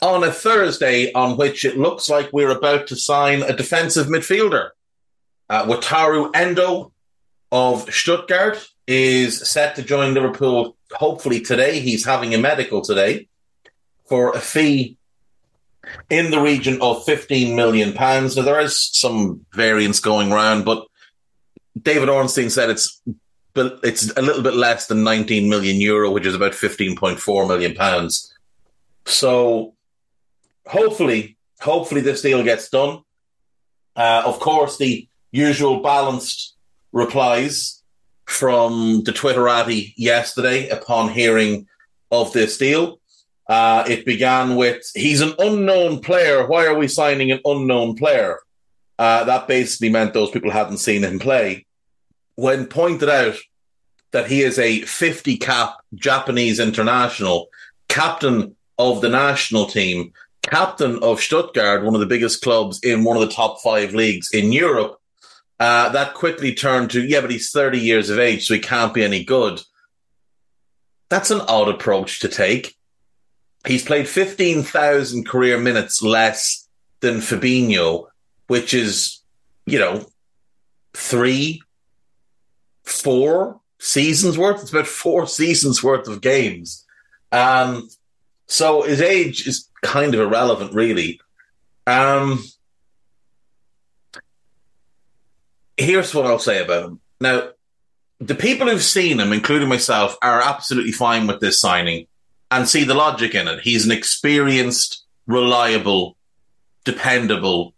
on a Thursday on which it looks like we're about to sign a defensive midfielder. Uh, Wataru Endo of Stuttgart is set to join Liverpool hopefully today. He's having a medical today for a fee in the region of 15 million pounds. Now there is some variance going around, but David Ornstein said it's it's a little bit less than 19 million euro, which is about 15.4 million pounds. So hopefully, hopefully this deal gets done. Uh, of course, the usual balanced replies from the Twitterati yesterday upon hearing of this deal. Uh, it began with, he's an unknown player. Why are we signing an unknown player? Uh, that basically meant those people hadn't seen him play. When pointed out that he is a 50 cap Japanese international, captain of the national team, captain of Stuttgart, one of the biggest clubs in one of the top five leagues in Europe, uh, that quickly turned to, yeah, but he's 30 years of age, so he can't be any good. That's an odd approach to take. He's played 15,000 career minutes less than Fabinho, which is, you know, three, four seasons worth. It's about four seasons worth of games. Um, so his age is kind of irrelevant, really. Um, here's what I'll say about him. Now, the people who've seen him, including myself, are absolutely fine with this signing and see the logic in it. He's an experienced, reliable, dependable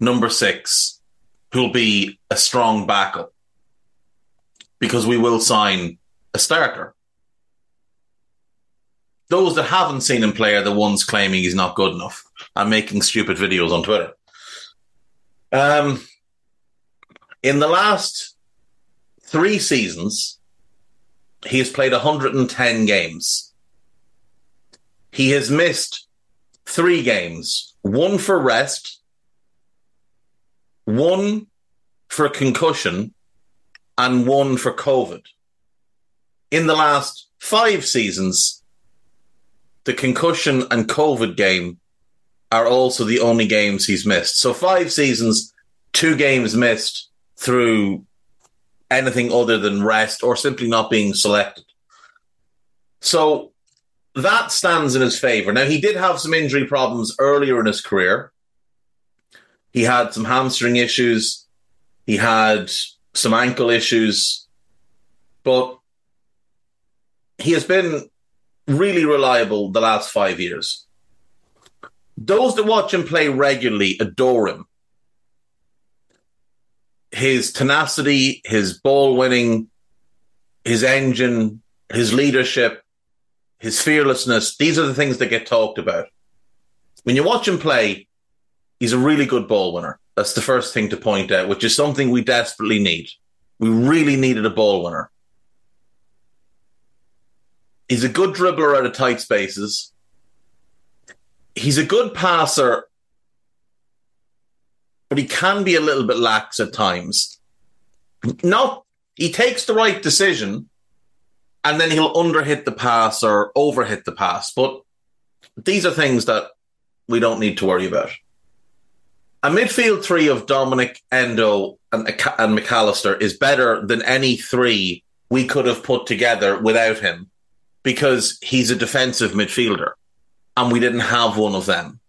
number six who'll be a strong backup because we will sign a starter those that haven't seen him play are the ones claiming he's not good enough and making stupid videos on Twitter. Um, in the last three seasons, he has played 110 games. He has missed three games one for rest, one for concussion, and one for COVID. In the last five seasons, the concussion and COVID game are also the only games he's missed. So five seasons, two games missed through anything other than rest or simply not being selected. So that stands in his favor. Now, he did have some injury problems earlier in his career. He had some hamstring issues. He had some ankle issues, but he has been really reliable the last five years. Those that watch him play regularly adore him. His tenacity, his ball winning, his engine, his leadership, his fearlessness, these are the things that get talked about. When you watch him play, he's a really good ball winner. That's the first thing to point out, which is something we desperately need. We really needed a ball winner. He's a good dribbler out of tight spaces. He's a good passer, but he can be a little bit lax at times. Not he takes the right decision and then he'll underhit the pass or overhit the pass. But these are things that we don't need to worry about. A midfield three of Dominic, Endo, and, and Mac Allister is better than any three we could have put together without him because he's a defensive midfielder and we didn't have one of them.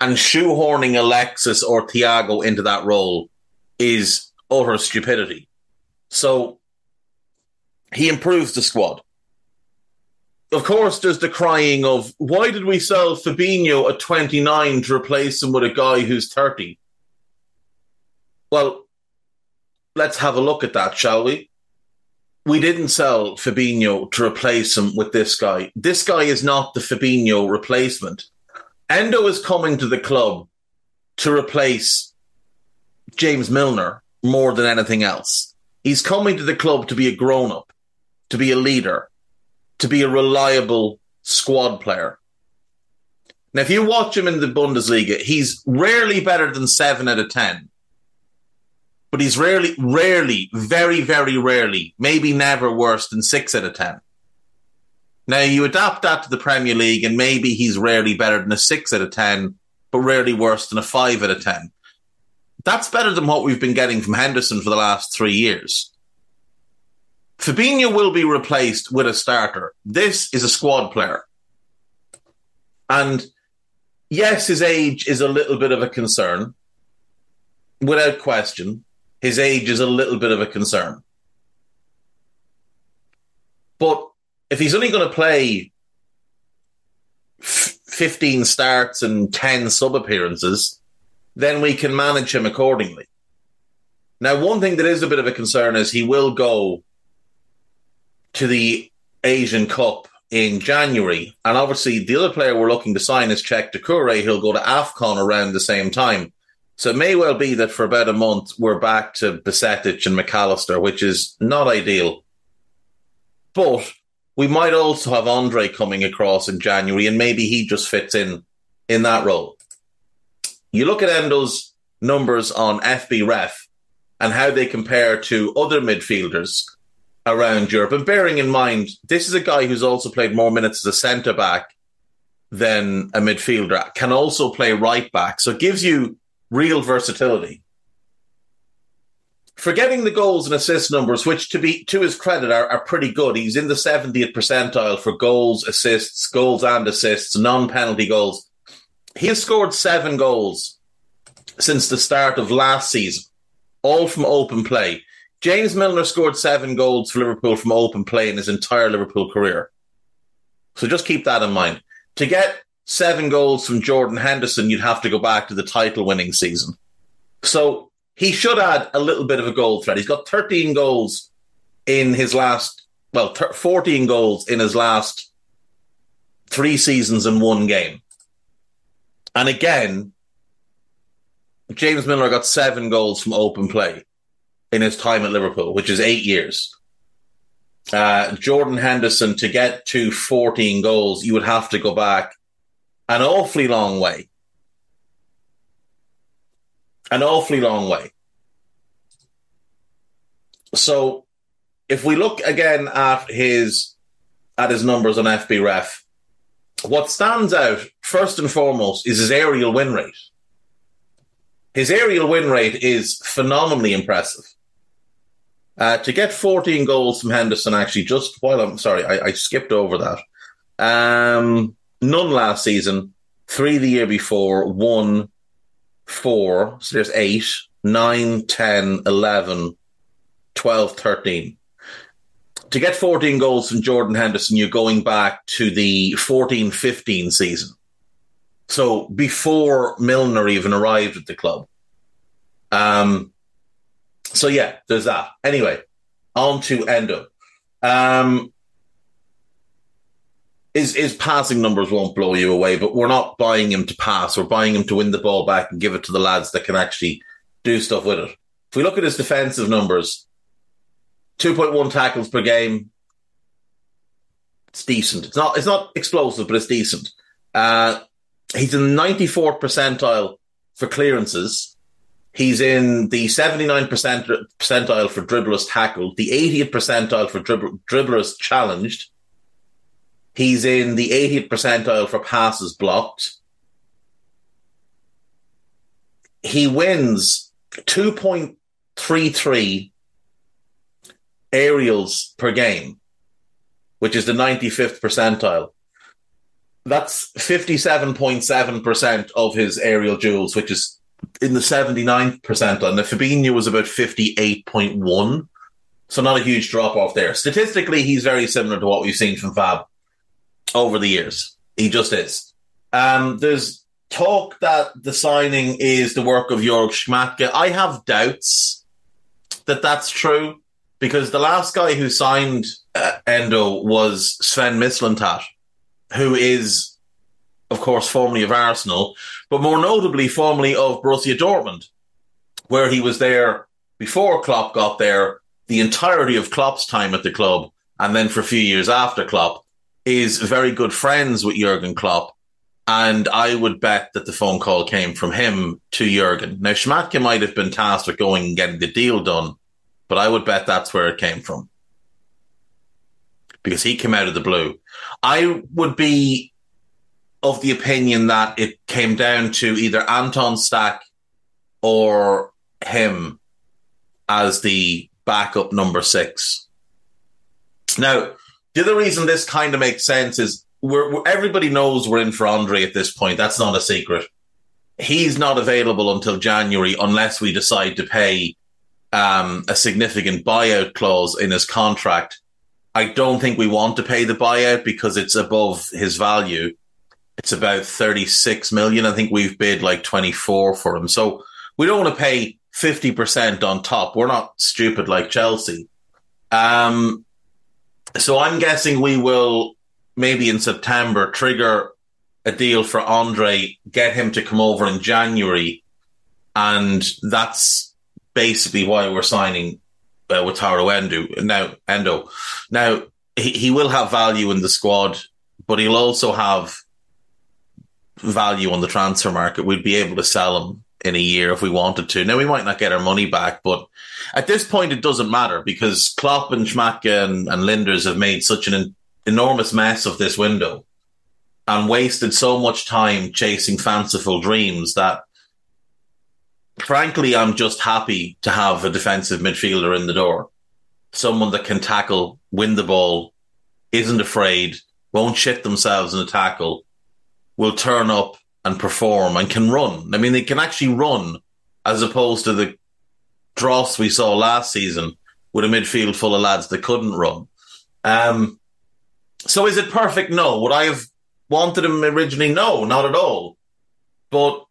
and shoehorning Alexis or Thiago into that role is utter stupidity. So he improves the squad. Of course, there's the crying of why did we sell Fabinho at 29 to replace him with a guy who's 30? Well, let's have a look at that, shall we? We didn't sell Fabinho to replace him with this guy. This guy is not the Fabinho replacement. Endo is coming to the club to replace James Milner more than anything else. He's coming to the club to be a grown up, to be a leader, to be a reliable squad player. Now, if you watch him in the Bundesliga, he's rarely better than seven out of 10. But he's rarely, rarely, very, very rarely, maybe never worse than six out of 10. Now you adapt that to the Premier League, and maybe he's rarely better than a six out of ten, but rarely worse than a five out of ten. That's better than what we've been getting from Henderson for the last three years. Fabinho will be replaced with a starter. This is a squad player. And yes, his age is a little bit of a concern. Without question, his age is a little bit of a concern. But if he's only going to play f- 15 starts and 10 sub appearances, then we can manage him accordingly. Now, one thing that is a bit of a concern is he will go to the Asian Cup in January. And obviously, the other player we're looking to sign is Cheick Doucouré. He'll go to AFCON around the same time. So it may well be that for about a month, we're back to Bajcetic and Mac Allister, which is not ideal. But we might also have Andre coming across in January, and maybe he just fits in in that role. You look at Endo's numbers on FB Ref and how they compare to other midfielders around Europe, and bearing in mind this is a guy who's also played more minutes as a centre back than a midfielder, can also play right back, so it gives you real versatility forgetting the goals and assist numbers, which to be to his credit are, are pretty good. He's in the 70th percentile for goals, assists, goals and assists, non-penalty goals. He has scored seven goals since the start of last season, all from open play. James Milner scored seven goals for Liverpool from open play in his entire Liverpool career. So just keep that in mind. To get seven goals from Jordan Henderson, you'd have to go back to the title winning season. So he should add a little bit of a goal threat. He's got 13 goals in his last, well, 14 goals in his last three seasons and one game. And again, James Milner got seven goals from open play in his time at Liverpool, which is eight years. Uh, Jordan Henderson, to get to 14 goals, you would have to go back an awfully long way an awfully long way. So if we look again at his at his numbers on FB Ref, what stands out first and foremost is his aerial win rate. His aerial win rate is phenomenally impressive. Uh, to get 14 goals from Henderson, actually, just while I'm sorry, I, I skipped over that. Um, none last season, three the year before, one four, so there's eight, nine, 10, 11, 12, 13. To get 14 goals from Jordan Henderson, you're going back to the 14 15 season. So before Milner even arrived at the club. Um, so yeah, there's that. Anyway, on to Endo. Um, his, his passing numbers won't blow you away, but we're not buying him to pass. We're buying him to win the ball back and give it to the lads that can actually do stuff with it. If we look at his defensive numbers, 2.1 tackles per game, it's decent. It's not, it's not explosive, but it's decent. Uh, he's in the 94th percentile for clearances. He's in the 79% percentile for dribblers tackled, the 80th percentile for dribblers challenged, He's in the 80th percentile for passes blocked. He wins 2.33 aerials per game, which is the 95th percentile. That's 57.7% of his aerial duels, which is in the 79th percentile. And the Fabinho was about 58.1. So not a huge drop off there. Statistically, he's very similar to what we've seen from Fab over the years. He just is. Um, there's talk that the signing is the work of Jörg Schmadtke. I have doubts that that's true because the last guy who signed uh, Endo was Sven Mislintat, who is, of course, formerly of Arsenal, but more notably, formerly of Borussia Dortmund, where he was there before Klopp got there, the entirety of Klopp's time at the club, and then for a few years after Klopp, is very good friends with Jurgen Klopp and I would bet that the phone call came from him to Jurgen. Now, Schmadtke might have been tasked with going and getting the deal done, but I would bet that's where it came from. Because he came out of the blue. I would be of the opinion that it came down to either Anton Stach or him as the backup number six. Now, the other reason this kind of makes sense is we're, we're, everybody knows we're in for Andre at this point. That's not a secret. He's not available until January unless we decide to pay um, a significant buyout clause in his contract. I don't think we want to pay the buyout because it's above his value. It's about 36 million. I think we've bid like 24 for him. So we don't want to pay 50% on top. We're not stupid like Chelsea. Um, so I'm guessing we will maybe in September trigger a deal for Andre, get him to come over in January, and that's basically why we're signing uh, Wataru Endo. Now, Endo. Now he, he will have value in the squad, but he'll also have value on the transfer market. We'd be able to sell him in a year if we wanted to. Now we might not get our money back, but at this point it doesn't matter because Klopp and Schmadtke and, and Lijnders have made such an enormous mess of this window and wasted so much time chasing fanciful dreams that frankly I'm just happy to have a defensive midfielder in the door. Someone that can tackle, win the ball, isn't afraid, won't shit themselves in a tackle, will turn up and perform and can run. I mean, they can actually run as opposed to the dross we saw last season with a midfield full of lads that couldn't run. Um, so is it perfect? No. Would I have wanted him originally? No, not at all. But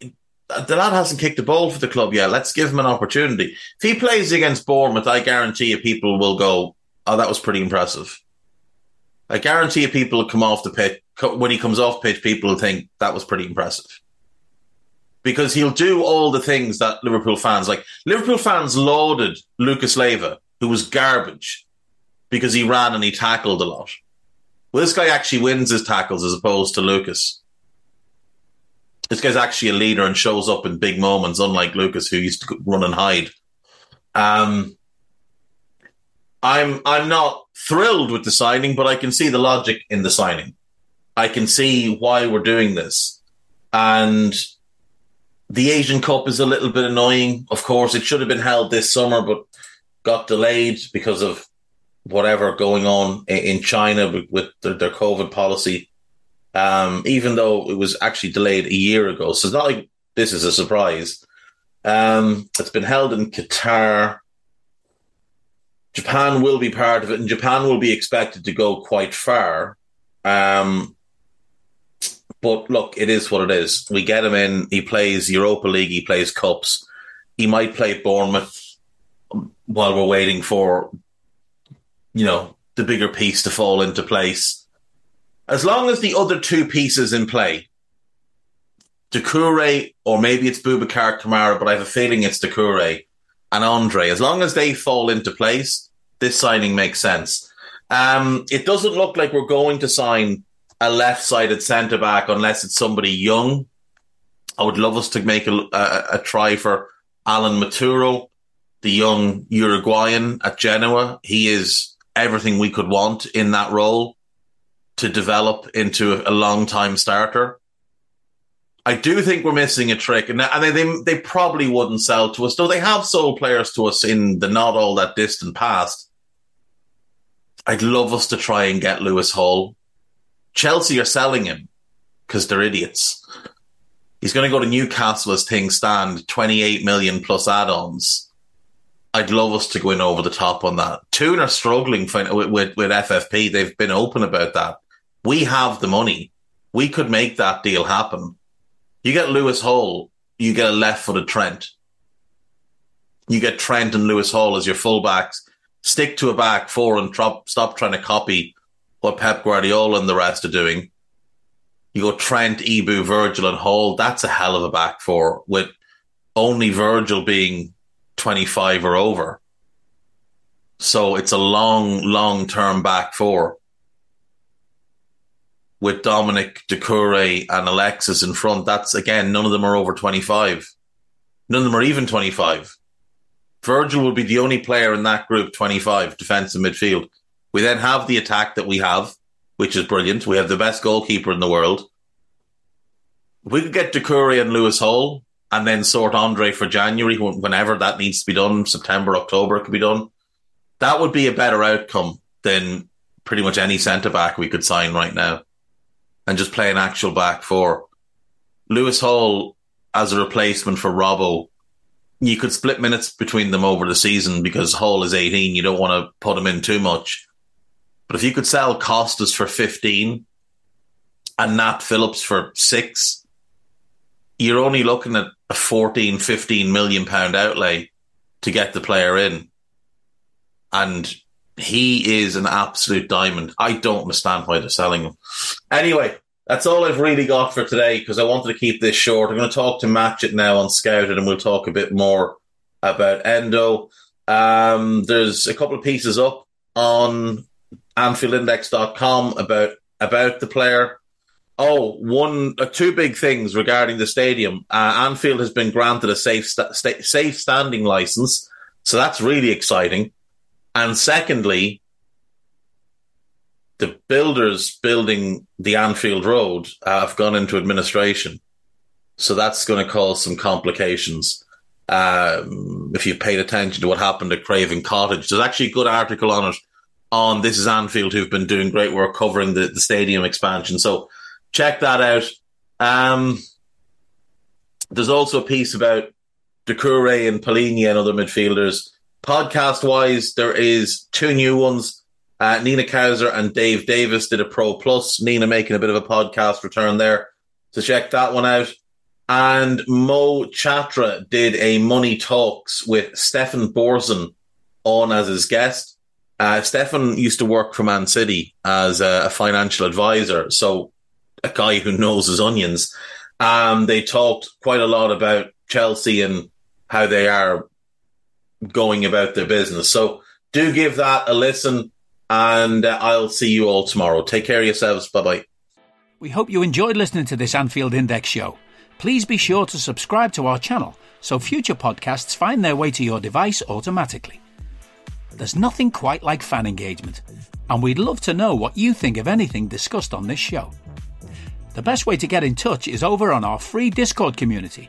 the lad hasn't kicked a ball for the club yet. Let's give him an opportunity. If he plays against Bournemouth, I guarantee you people will go, oh, that was pretty impressive. I guarantee you people will come off the pitch. When he comes off pitch, people will think that was pretty impressive. Because he'll do all the things that Liverpool fans like. Liverpool fans lauded Lucas Leiva, who was garbage because he ran and he tackled a lot. Well, this guy actually wins his tackles as opposed to Lucas. This guy's actually a leader and shows up in big moments, unlike Lucas, who used to run and hide. Um, I'm I'm not thrilled with the signing, but I can see the logic in the signing. I can see why we're doing this, and the Asian Cup is a little bit annoying. Of course, it should have been held this summer, but got delayed because of whatever going on in China with their COVID policy, um, even though it was actually delayed a year ago. So it's not like this is a surprise. Um, it's been held in Qatar. Japan will be part of it, and Japan will be expected to go quite far. Um, but look, it is what it is. We get him in. He plays Europa League. He plays cups. He might play Bournemouth while we're waiting for you know, the bigger piece to fall into place. As long as the other two pieces in play, Doucouré or maybe it's Boubacar Kamara, but I have a feeling it's Doucouré and Andre, as long as they fall into place, this signing makes sense. Um, it doesn't look like we're going to sign a left sided centre back unless it's somebody young. I would love us to make a, a, a try for Alan Matturro, the young Uruguayan at Genoa. He is everything we could want in that role to develop into a long time starter. I do think we're missing a trick, and they, they probably wouldn't sell to us, though they have sold players to us in the not all that distant past. I'd love us to try and get Lewis Hall, Chelsea are selling him because they're idiots. He's going to go to Newcastle as things stand, 28 million plus add-ons. I'd love us to go in over the top on that. Toon are struggling with, with, with FFP. They've been open about that. We have the money. We could make that deal happen. You get Lewis Hall, you get a left-footed Trent. You get Trent and Lewis Hall as your fullbacks. Stick to a back four and trop, stop trying to copy what Pep Guardiola and the rest are doing. You go Trent, Ibou, Virgil, and Hall. That's a hell of a back four with only Virgil being 25 or over. So it's a long, long term back four with Dominic, Doucouré, and Alexis in front. That's again, none of them are over 25. None of them are even 25. Virgil will be the only player in that group 25 defensive midfield. We then have the attack that we have, which is brilliant. We have the best goalkeeper in the world. We could get Doucouré and Lewis Hall and then sort Andre for January, whenever that needs to be done, September, October, it could be done. That would be a better outcome than pretty much any centre back we could sign right now and just play an actual back four. Lewis Hall as a replacement for Robbo, you could split minutes between them over the season because Hall is 18. You don't want to put him in too much. But if you could sell Costas for 15 and Nat Phillips for six, you're only looking at a 14, 15 million pound outlay to get the player in. And he is an absolute diamond. I don't understand why they're selling him. Anyway, that's all I've really got for today because I wanted to keep this short. I'm going to talk to Matchett now on Scouted and we'll talk a bit more about Endo. Um, there's a couple of pieces up on AnfieldIndex.com about about the player. Oh, one, uh, two big things regarding the stadium. Uh, Anfield has been granted a safe, sta- safe standing license, so that's really exciting. And secondly, the builders building the Anfield Road have gone into administration, so that's going to cause some complications. Um, if you paid attention to what happened at Craven Cottage, there's actually a good article on it on This is Anfield, who've been doing great work covering the, the stadium expansion. So check that out. Um, there's also a piece about Doucouré and Palhinha and other midfielders. Podcast wise, there is two new ones. Uh, Nina Kauser and Dave Davis did a Pro Plus. Nina making a bit of a podcast return there. So check that one out. And Mo Chatra did a Money Talks with Stefan Borson on as his guest. Uh, Stefan used to work for Man City as a, a, financial advisor, so a guy who knows his onions. Um, they talked quite a lot about Chelsea and how they are going about their business. So do give that a listen, and uh, I'll see you all tomorrow. Take care of yourselves. Bye bye. We hope you enjoyed listening to this Anfield Index show. Please be sure to subscribe to our channel so future podcasts find their way to your device automatically. There's nothing quite like fan engagement, and we'd love to know what you think of anything discussed on this show. The best way to get in touch is over on our free Discord community,